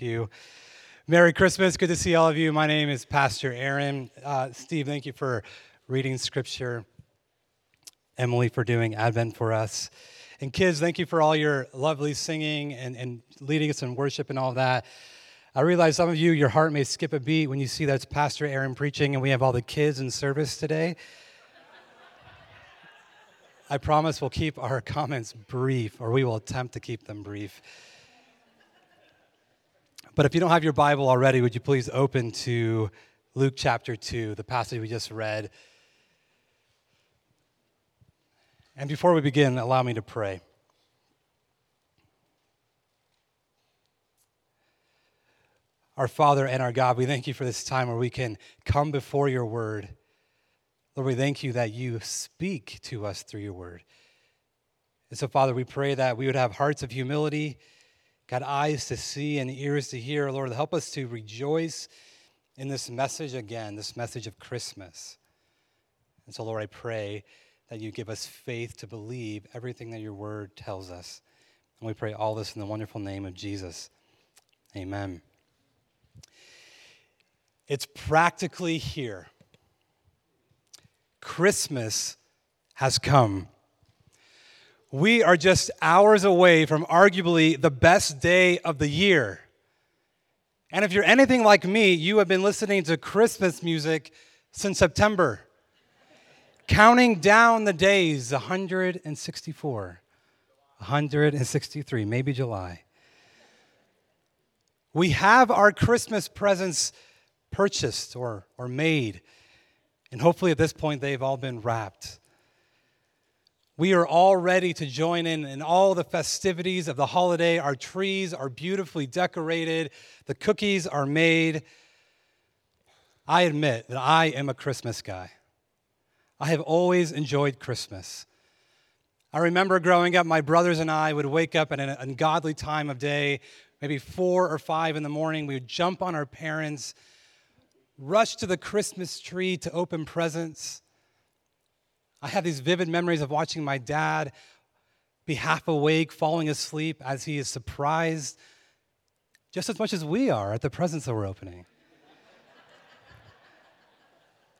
you. Merry Christmas. Good to see all of you. My name is Pastor Aaron. Uh, Steve, thank you for reading scripture. Emily for doing Advent for us. And kids, thank you for all your lovely singing and, and leading us in worship and all that. I realize some of you, your heart may skip a beat when you see that it's Pastor Aaron preaching and we have all the kids in service today. I promise we'll keep our comments brief, or we will attempt to keep them brief. But if you don't have your Bible already, would you please open to Luke chapter 2, the passage we just read? And before we begin, allow me to pray. Our Father and our God, we thank you for this time where we can come before your word. Lord, we thank you that you speak to us through your word. And so, Father, we pray that we would have hearts of humility got eyes to see and ears to hear. Lord, help us to rejoice in this message again, this message of Christmas. And so, Lord, I pray that you give us faith to believe everything that your word tells us. And we pray all this in the wonderful name of Jesus. Amen. It's practically here. Christmas has come we are just hours away from arguably the best day of the year. And if you're anything like me, you have been listening to Christmas music since September, counting down the days 164, 163, maybe July. We have our Christmas presents purchased or, or made, and hopefully at this point they've all been wrapped. We are all ready to join in in all the festivities of the holiday. Our trees are beautifully decorated, the cookies are made. I admit that I am a Christmas guy. I have always enjoyed Christmas. I remember growing up, my brothers and I would wake up at an ungodly time of day, maybe four or five in the morning. We would jump on our parents, rush to the Christmas tree to open presents. I have these vivid memories of watching my dad be half awake, falling asleep as he is surprised just as much as we are at the presents that we're opening.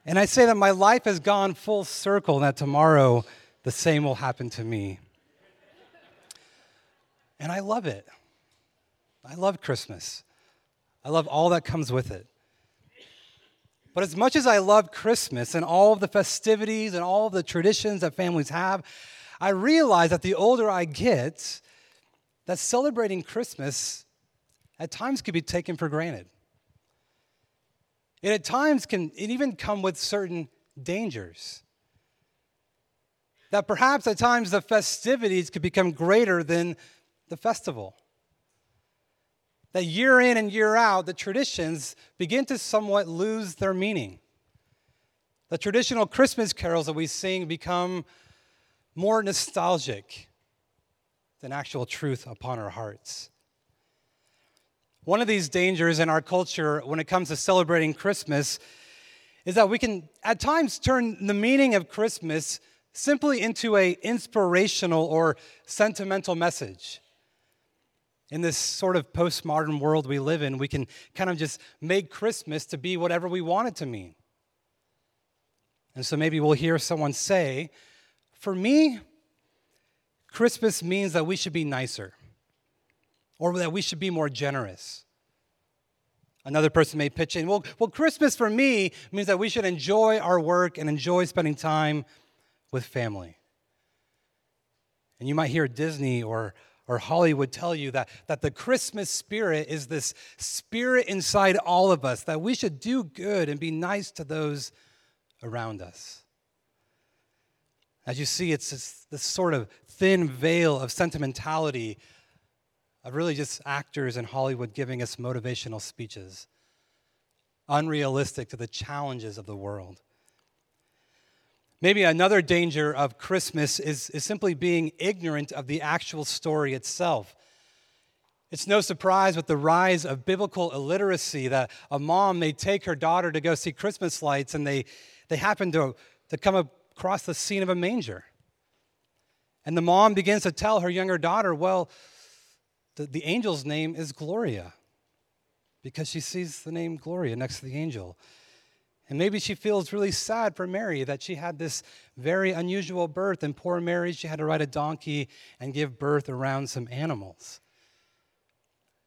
and I say that my life has gone full circle, and that tomorrow the same will happen to me. And I love it. I love Christmas. I love all that comes with it. But as much as I love Christmas and all of the festivities and all of the traditions that families have, I realize that the older I get, that celebrating Christmas at times can be taken for granted. It at times can it even come with certain dangers. That perhaps at times the festivities could become greater than the festival that year in and year out, the traditions begin to somewhat lose their meaning. The traditional Christmas carols that we sing become more nostalgic than actual truth upon our hearts. One of these dangers in our culture when it comes to celebrating Christmas is that we can at times turn the meaning of Christmas simply into a inspirational or sentimental message in this sort of postmodern world we live in, we can kind of just make Christmas to be whatever we want it to mean. And so maybe we'll hear someone say, For me, Christmas means that we should be nicer or that we should be more generous. Another person may pitch in, well, well, Christmas for me means that we should enjoy our work and enjoy spending time with family. And you might hear Disney or or Hollywood tell you that, that the Christmas spirit is this spirit inside all of us, that we should do good and be nice to those around us. As you see, it's this, this sort of thin veil of sentimentality of really just actors in Hollywood giving us motivational speeches, unrealistic to the challenges of the world. Maybe another danger of Christmas is, is simply being ignorant of the actual story itself. It's no surprise with the rise of biblical illiteracy that a mom may take her daughter to go see Christmas lights and they, they happen to, to come across the scene of a manger. And the mom begins to tell her younger daughter, well, the, the angel's name is Gloria. because she sees the name Gloria next to the angel. And maybe she feels really sad for Mary that she had this very unusual birth, and poor Mary, she had to ride a donkey and give birth around some animals.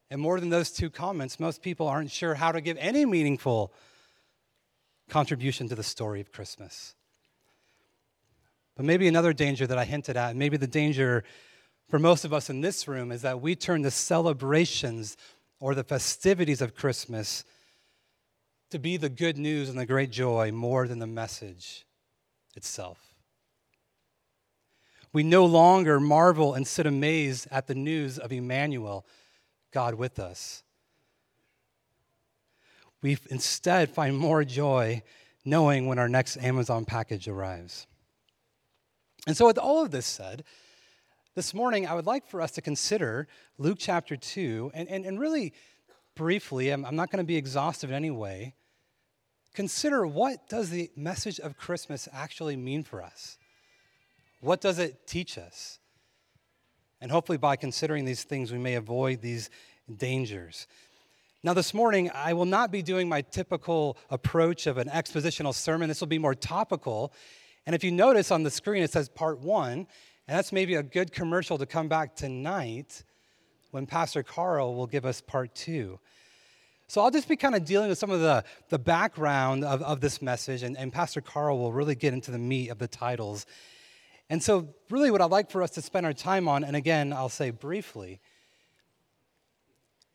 And more than those two comments, most people aren't sure how to give any meaningful contribution to the story of Christmas. But maybe another danger that I hinted at, maybe the danger for most of us in this room, is that we turn the celebrations or the festivities of Christmas to be the good news and the great joy more than the message itself. We no longer marvel and sit amazed at the news of Emmanuel, God with us. We instead find more joy knowing when our next Amazon package arrives. And so, with all of this said, this morning I would like for us to consider Luke chapter 2 and, and, and really briefly, I'm, I'm not going to be exhaustive in any way, consider what does the message of Christmas actually mean for us? What does it teach us? And hopefully, by considering these things, we may avoid these dangers. Now, this morning, I will not be doing my typical approach of an expositional sermon. This will be more topical. And if you notice on the screen, it says part one, and that's maybe a good commercial to come back tonight when Pastor Carl will give us part two. So I'll just be kind of dealing with some of the, the background of, of this message, and, and Pastor Carl will really get into the meat of the titles. And so, really, what I'd like for us to spend our time on, and again, I'll say briefly,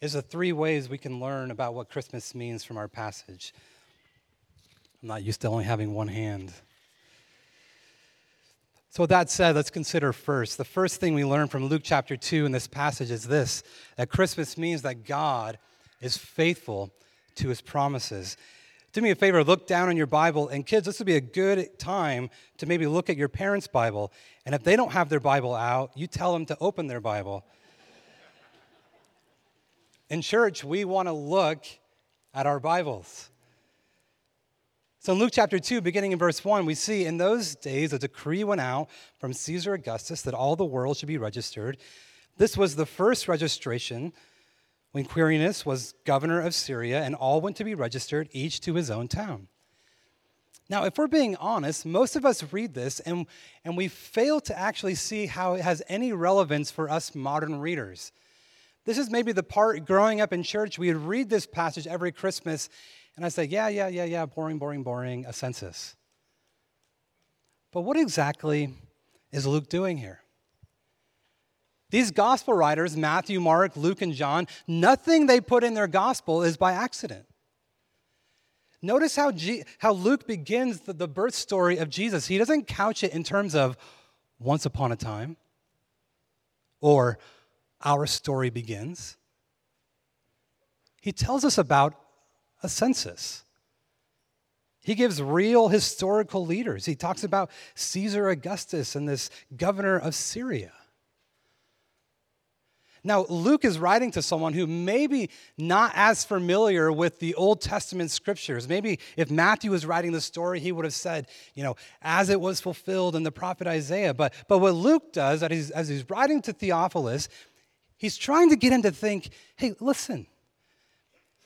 is the three ways we can learn about what Christmas means from our passage. I'm not used to only having one hand. So, with that said, let's consider first. The first thing we learn from Luke chapter 2 in this passage is this that Christmas means that God is faithful to his promises. Do me a favor, look down in your Bible, and kids, this would be a good time to maybe look at your parents' Bible. And if they don't have their Bible out, you tell them to open their Bible. In church, we want to look at our Bibles. So in Luke chapter 2, beginning in verse 1, we see in those days a decree went out from Caesar Augustus that all the world should be registered. This was the first registration when Quirinius was governor of Syria, and all went to be registered, each to his own town. Now, if we're being honest, most of us read this and, and we fail to actually see how it has any relevance for us modern readers. This is maybe the part growing up in church, we would read this passage every Christmas and I say, yeah, yeah, yeah, yeah, boring, boring, boring, a census. But what exactly is Luke doing here? These gospel writers, Matthew, Mark, Luke, and John, nothing they put in their gospel is by accident. Notice how, G- how Luke begins the, the birth story of Jesus. He doesn't couch it in terms of once upon a time or our story begins. He tells us about a census. He gives real historical leaders. He talks about Caesar Augustus and this governor of Syria. Now, Luke is writing to someone who maybe not as familiar with the Old Testament scriptures. Maybe if Matthew was writing the story, he would have said, you know, as it was fulfilled in the prophet Isaiah. But, but what Luke does, as he's, as he's writing to Theophilus, he's trying to get him to think, hey, listen,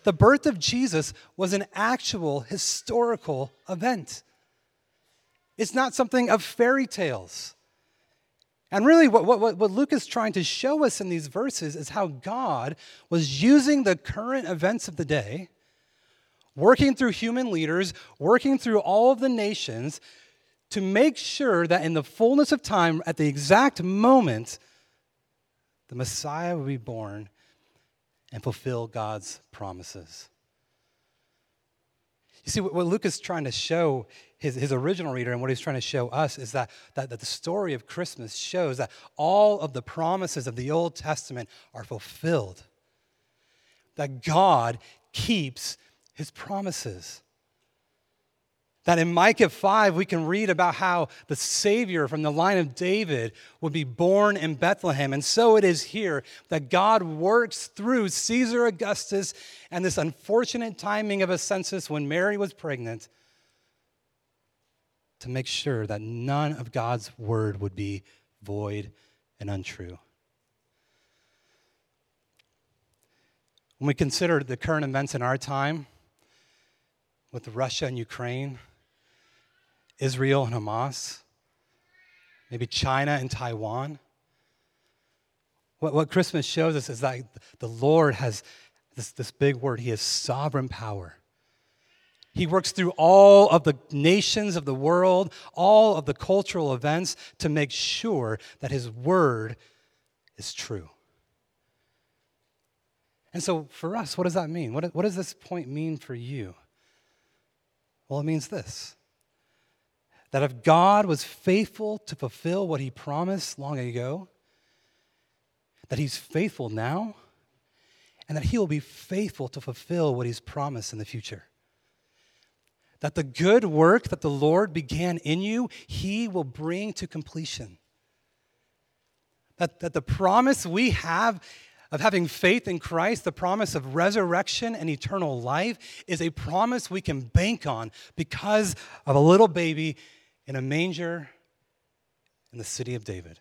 the birth of Jesus was an actual historical event. It's not something of fairy tales. And really, what, what, what Luke is trying to show us in these verses is how God was using the current events of the day, working through human leaders, working through all of the nations, to make sure that in the fullness of time, at the exact moment, the Messiah would be born and fulfill God's promises. You see, what Luke is trying to show his, his original reader and what he's trying to show us is that, that, that the story of Christmas shows that all of the promises of the Old Testament are fulfilled, that God keeps his promises. That in Micah 5, we can read about how the Savior from the line of David would be born in Bethlehem. And so it is here that God works through Caesar Augustus and this unfortunate timing of a census when Mary was pregnant to make sure that none of God's word would be void and untrue. When we consider the current events in our time with Russia and Ukraine, Israel and Hamas, maybe China and Taiwan, what, what Christmas shows us is that the Lord has this, this big word, He has sovereign power. He works through all of the nations of the world, all of the cultural events to make sure that His word is true. And so, for us, what does that mean? What, what does this point mean for you? Well, it means this that if God was faithful to fulfill what He promised long ago, that He's faithful now, and that He will be faithful to fulfill what He's promised in the future. That the good work that the Lord began in you, He will bring to completion. That, that the promise we have of having faith in Christ, the promise of resurrection and eternal life, is a promise we can bank on because of a little baby in a manger in the city of David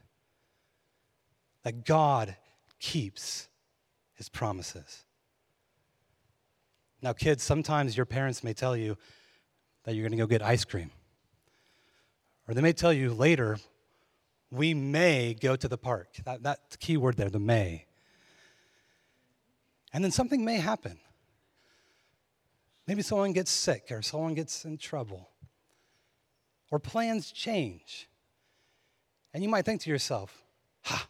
that God keeps his promises. Now, kids, sometimes your parents may tell you that you're going to go get ice cream. Or they may tell you later, we may go to the park. That, that key word there, the may. And then something may happen. Maybe someone gets sick or someone gets in trouble. Or plans change. And you might think to yourself, ha,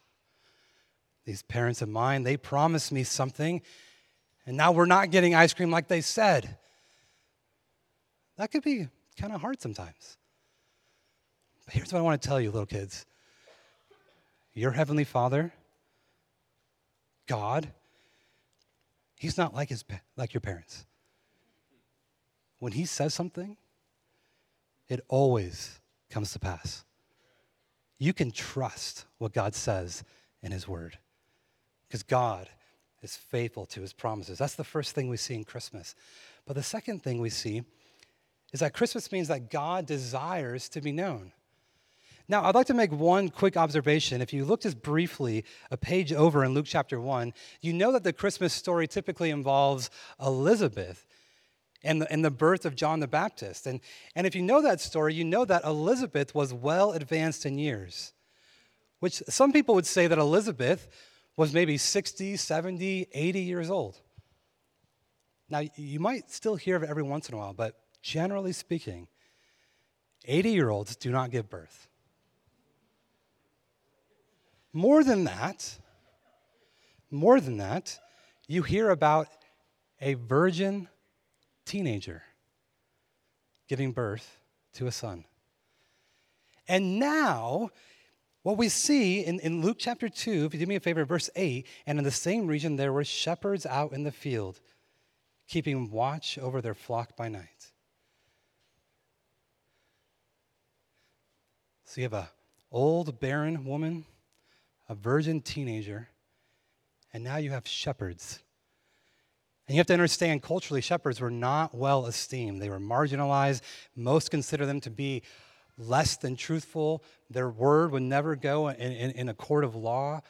these parents of mine, they promised me something, and now we're not getting ice cream like they said. That could be kind of hard sometimes. But here's what I want to tell you, little kids your Heavenly Father, God, He's not like, his, like your parents. When He says something, it always comes to pass. You can trust what God says in His Word because God is faithful to his promises. That's the first thing we see in Christmas. But the second thing we see is that Christmas means that God desires to be known. Now, I'd like to make one quick observation. If you look just briefly a page over in Luke chapter 1, you know that the Christmas story typically involves Elizabeth and the, and the birth of John the Baptist. And, and if you know that story, you know that Elizabeth was well advanced in years, which some people would say that Elizabeth was maybe 60, 70, 80 years old. Now, you might still hear of it every once in a while, but generally speaking, 80 year olds do not give birth. More than that, more than that, you hear about a virgin teenager giving birth to a son. And now what we see in, in Luke chapter 2, if you do me a favor, verse 8, and in the same region there were shepherds out in the field, keeping watch over their flock by night. So you have a old barren woman, a virgin teenager, and now you have shepherds. And you have to understand culturally, shepherds were not well esteemed. They were marginalized. Most consider them to be less than truthful. Their word would never go in, in, in, a court of law.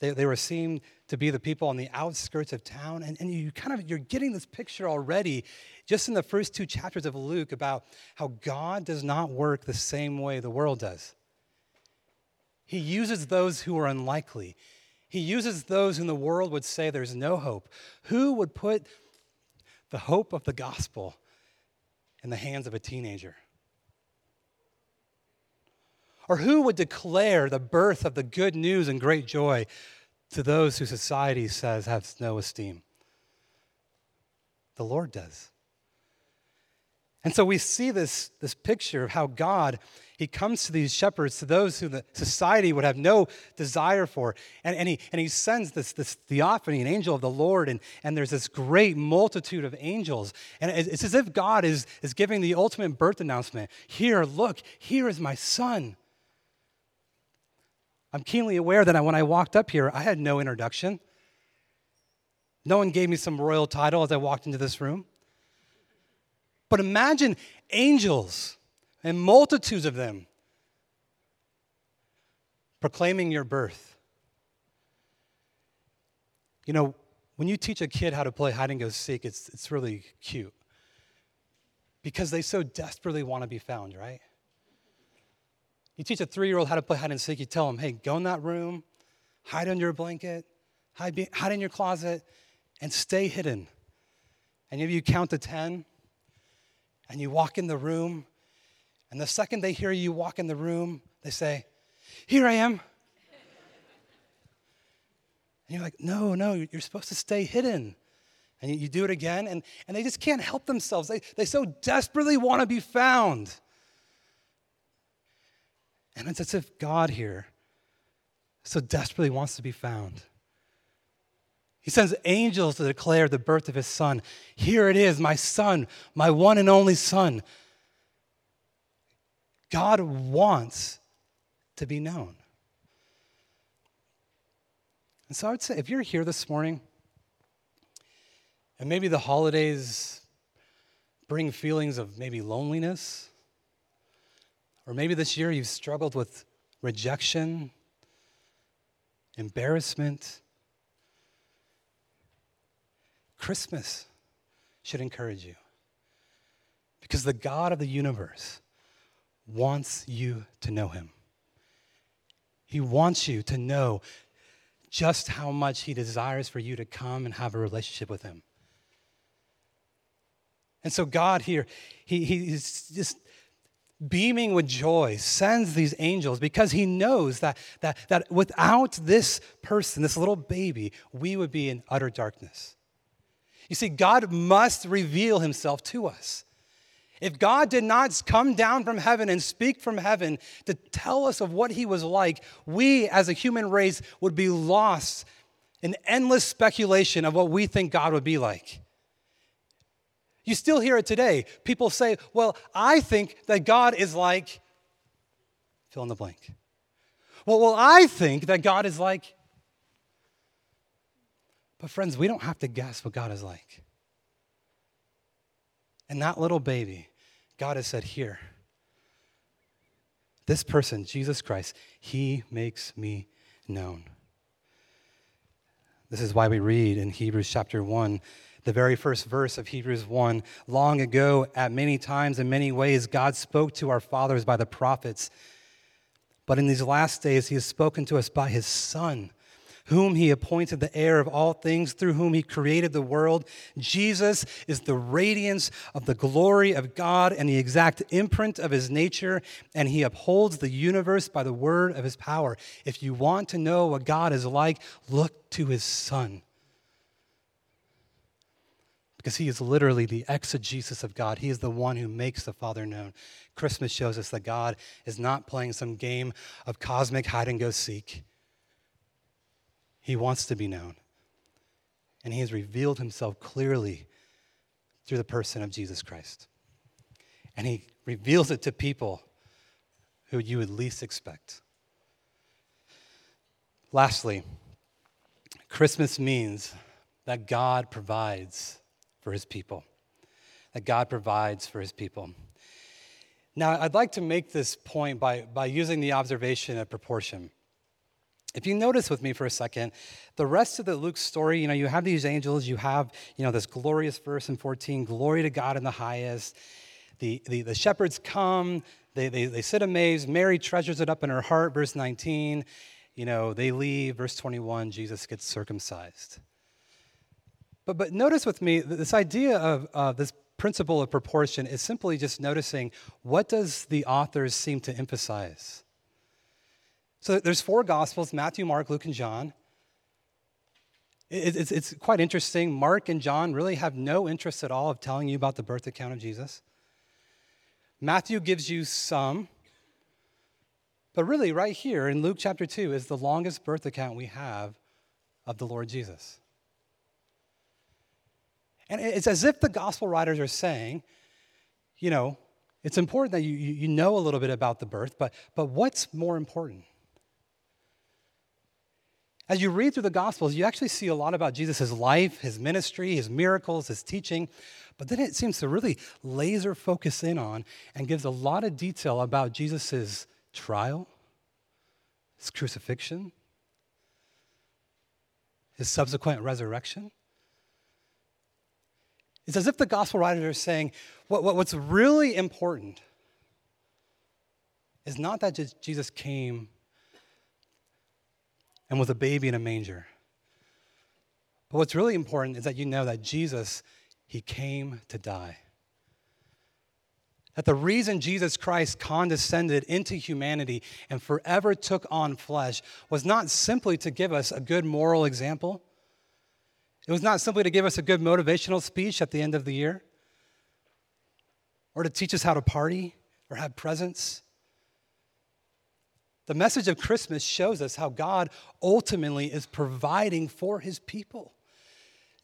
They, they were seen to be the people on the outskirts of town. And, and you kind of, you're getting this picture already just in the first two chapters of Luke about how God does not work the same way the world does. He uses those who are unlikely. He uses those in the world would say there's no hope. Who would put the hope of the gospel in the hands of a teenager? Or who would declare the birth of the good news and great joy to those who society says have no esteem? The Lord does. And so we see this, this picture of how God, He comes to these shepherds, to those who the society would have no desire for. And, and, he, and he sends this, this theophany, an angel of the Lord, and, and there's this great multitude of angels. And it's as if God is, is giving the ultimate birth announcement Here, look, here is my son. I'm keenly aware that when I walked up here, I had no introduction. No one gave me some royal title as I walked into this room. But imagine angels and multitudes of them proclaiming your birth. You know, when you teach a kid how to play hide and go seek, it's, it's really cute because they so desperately want to be found, right? You teach a three year old how to play hide and seek, you tell them, hey, go in that room, hide under your blanket, hide, be, hide in your closet, and stay hidden. And if you count to 10 and you walk in the room, and the second they hear you walk in the room, they say, Here I am. And you're like, No, no, you're supposed to stay hidden. And you, do it again, and, and they just can't help themselves. They, they so desperately want to be found. And it's as if God here so desperately wants to be found. He sends angels to declare the birth of his son. Here it is, my son, my one and only son. God wants to be known. And so I would say if you're here this morning, and maybe the holidays bring feelings of maybe loneliness, or maybe this year you've struggled with rejection, embarrassment, Christmas should encourage you. Because the God of the universe wants you to know him. He wants you to know just how much he desires for you to come and have a relationship with him. And so, God here, he, he's just beaming with joy, sends these angels because he knows that, that, that without this person, this little baby, we would be in utter darkness. You see, God must reveal himself to us. If God did not come down from heaven and speak from heaven to tell us of what he was like, we as a human race would be lost in endless speculation of what we think God would be like. You still hear it today. People say, Well, I think that God is like, fill in the blank. Well, well, I think that God is like, but, friends, we don't have to guess what God is like. And that little baby, God has said, Here, this person, Jesus Christ, he makes me known. This is why we read in Hebrews chapter 1, the very first verse of Hebrews 1 Long ago, at many times, in many ways, God spoke to our fathers by the prophets. But in these last days, he has spoken to us by his Son whom he appointed the heir of all things, through whom he created the world. Jesus is the radiance of the glory of God and the exact imprint of his nature, and he upholds the universe by the word of his power. If you want to know what God is like, look to his Son. Because he is literally the exegesis of God. He is the one who makes the Father known. Christmas shows us that God is not playing some game of cosmic hide and go seek. He wants to be known. And he has revealed himself clearly through the person of Jesus Christ. And he reveals it to people who you would least expect. Lastly, Christmas means that God provides for his people. That God provides for his people. Now, I'd like to make this point by, by using the observation of proportion. If you notice with me for a second, the rest of the Luke story, you know, you have these angels, you have, you know, this glorious verse in 14, glory to God in the highest. The, the, the shepherds come, they, they, they sit amazed. Mary treasures it up in her heart, verse 19. You know, they leave, verse 21, Jesus gets circumcised. But, but notice with me, this idea of uh, this principle of proportion is simply just noticing what does the authors seem to emphasize? So there's four Gospels Matthew, Mark, Luke, and John. It's, it's quite interesting. Mark and John really have no interest at all of telling you about the birth account of Jesus. Matthew gives you some, but really, right here in Luke chapter 2 is the longest birth account we have of the Lord Jesus. And it's as if the gospel writers are saying, you know, it's important that you, you know a little bit about the birth, but, but what's more important? As you read through the Gospels, you actually see a lot about Jesus' life, his ministry, his miracles, his teaching, but then it seems to really laser focus in on and gives a lot of detail about Jesus' trial, his crucifixion, his subsequent resurrection, It's as if the gospel writers are saying what, what, what's really important is not that Jesus came and was a baby in a manger. But what's really important is that you know that Jesus, he came to die. That the reason Jesus Christ condescended into humanity and forever took on flesh was not simply to give us a good moral example. It was not simply to give us a good motivational speech at the end of the year or to teach us how to party or have presents. The message of Christmas shows us how God ultimately is providing for his people.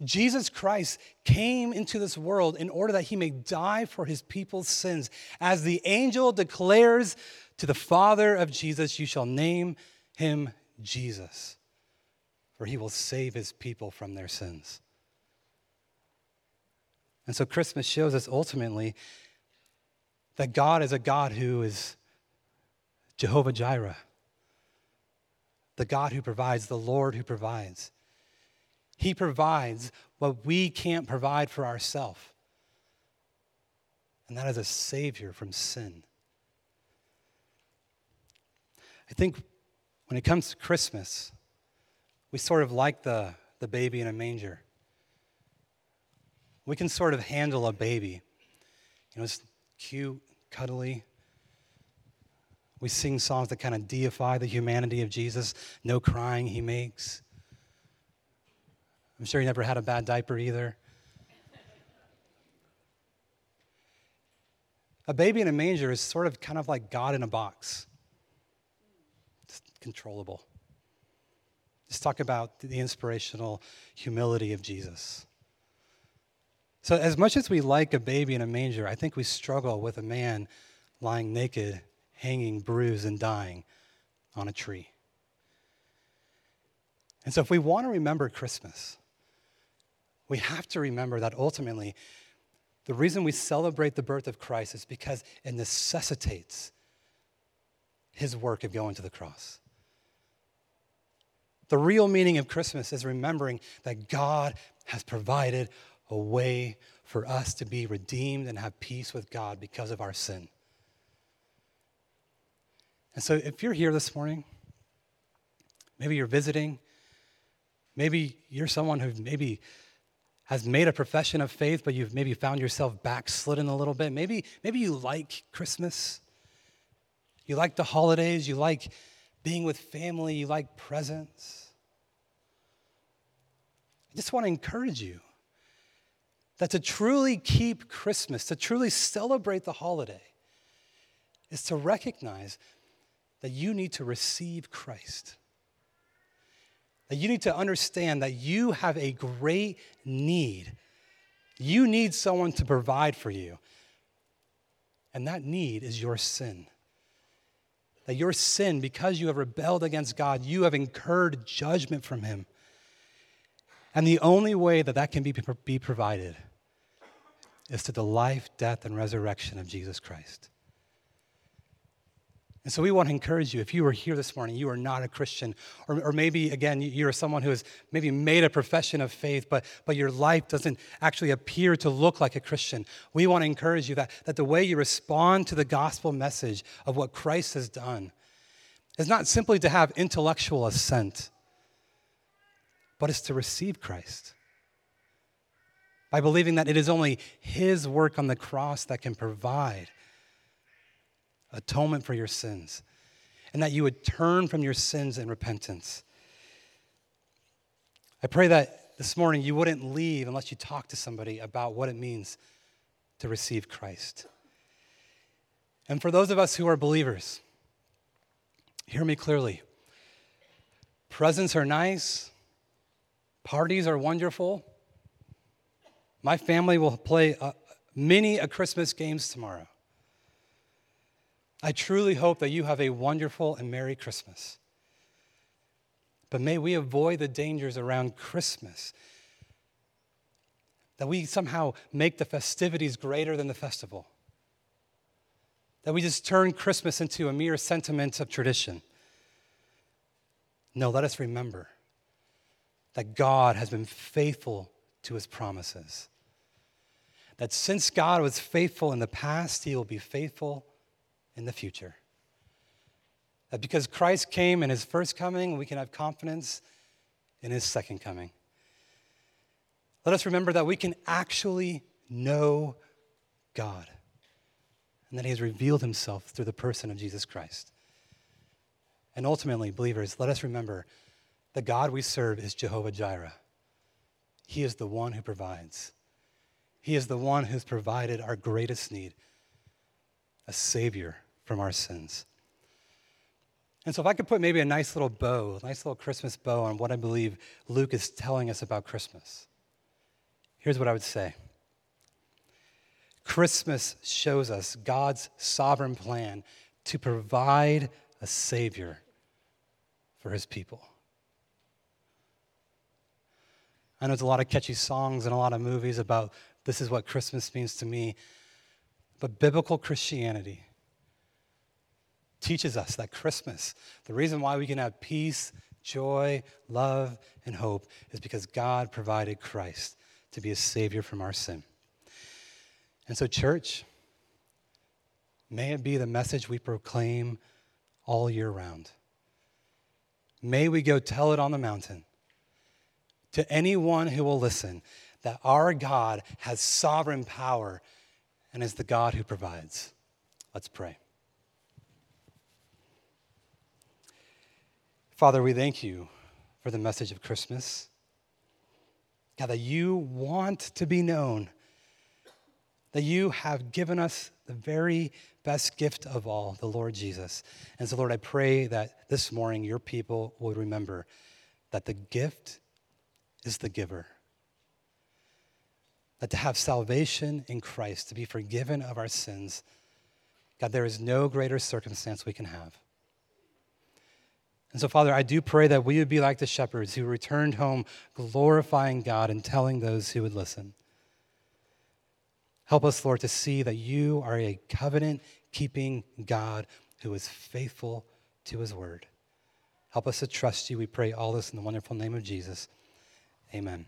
Jesus Christ came into this world in order that he may die for his people's sins. As the angel declares to the Father of Jesus, You shall name him Jesus, for he will save his people from their sins. And so Christmas shows us ultimately that God is a God who is Jehovah Jireh, the God who provides, the Lord who provides. He provides what we can't provide for ourselves, and that is a Savior from sin. I think when it comes to Christmas, we sort of like the, the baby in a manger. We can sort of handle a baby. You know, it's cute, cuddly. We sing songs that kind of deify the humanity of Jesus. No crying he makes. I'm sure he never had a bad diaper either. A baby in a manger is sort of kind of like God in a box. It's controllable. Let's talk about the inspirational humility of Jesus. So, as much as we like a baby in a manger, I think we struggle with a man lying naked hanging, bruised, and dying on a tree. And so, if we want to remember Christmas, we have to remember that ultimately the reason we celebrate the birth of Christ is because it necessitates his work of going to the cross. The real meaning of Christmas is remembering that God has provided a way for us to be redeemed and have peace with God because of our sin. And so, if you're here this morning, maybe you're visiting, maybe you're someone who maybe has made a profession of faith, but you've maybe found yourself backslidden a little bit. Maybe, maybe you like Christmas. You like the holidays. You like being with family. You like presents. I just want to encourage you that to truly keep Christmas, to truly celebrate the holiday, is to recognize that you need to receive Christ. That you need to understand that you have a great need. You need someone to provide for you. And that need is your sin. That your sin, because you have rebelled against God, you have incurred judgment from Him. And the only way that that can be, be provided is to the life, death, and resurrection of Jesus Christ. And so we want to encourage you if you are here this morning, you are not a Christian, or, or maybe, again, you're someone who has maybe made a profession of faith, but, but your life doesn't actually appear to look like a Christian. We want to encourage you that, that the way you respond to the gospel message of what Christ has done is not simply to have intellectual assent, but it's to receive Christ by believing that it is only His work on the cross that can provide atonement for your sins, and that you would turn from your sins in repentance. I pray that this morning you wouldn't leave unless you talk to somebody about what it means to receive Christ. And for those of us who are believers, hear me clearly. Presents are nice, parties are wonderful. My family will play a, many a Christmas games tomorrow. I truly hope that you have a wonderful and Merry Christmas. But may we avoid the dangers around Christmas. That we somehow make the festivities greater than the festival. That we just turn Christmas into a mere sentiment of tradition. No, let us remember that God has been faithful to his promises. that since God was faithful in the past, he will be faithful in the future. That because Christ came in his first coming, we can have confidence in his second coming. Let us remember that we can actually know God and that he has revealed himself through the person of Jesus Christ. And ultimately, believers, let us remember the God we serve is Jehovah Jireh. He is the one who provides. He is the one who's provided our greatest need a Savior from our sins. And so, if I could put maybe a nice little bow, a nice little Christmas bow on what I believe Luke is telling us about Christmas, here's what I would say Christmas shows us God's sovereign plan to provide a Savior for His people. I know there's a lot of catchy songs and a lot of movies about this is what Christmas means to me. But biblical Christianity teaches us that Christmas, the reason why we can have peace, joy, love, and hope is because God provided Christ to be a Savior from our sin. And so, church, may it be the message we proclaim all year round. May we go tell it on the mountain to anyone who will listen that our God has sovereign power and is the God who provides. Let's pray. Father, we thank you for the message of Christmas. God, that you want to be known, that you have given us the very best gift of all, the Lord Jesus. And so, Lord, I pray that this morning your people will remember that the gift is the giver. That to have salvation in Christ, to be forgiven of our sins, God, there is no greater circumstance we can have. And so, Father, I do pray that we would be like the shepherds who returned home glorifying God and telling those who would listen. Help us, Lord, to see that you are a covenant keeping God who is faithful to his word. Help us to trust you. We pray all this in the wonderful name of Jesus. Amen.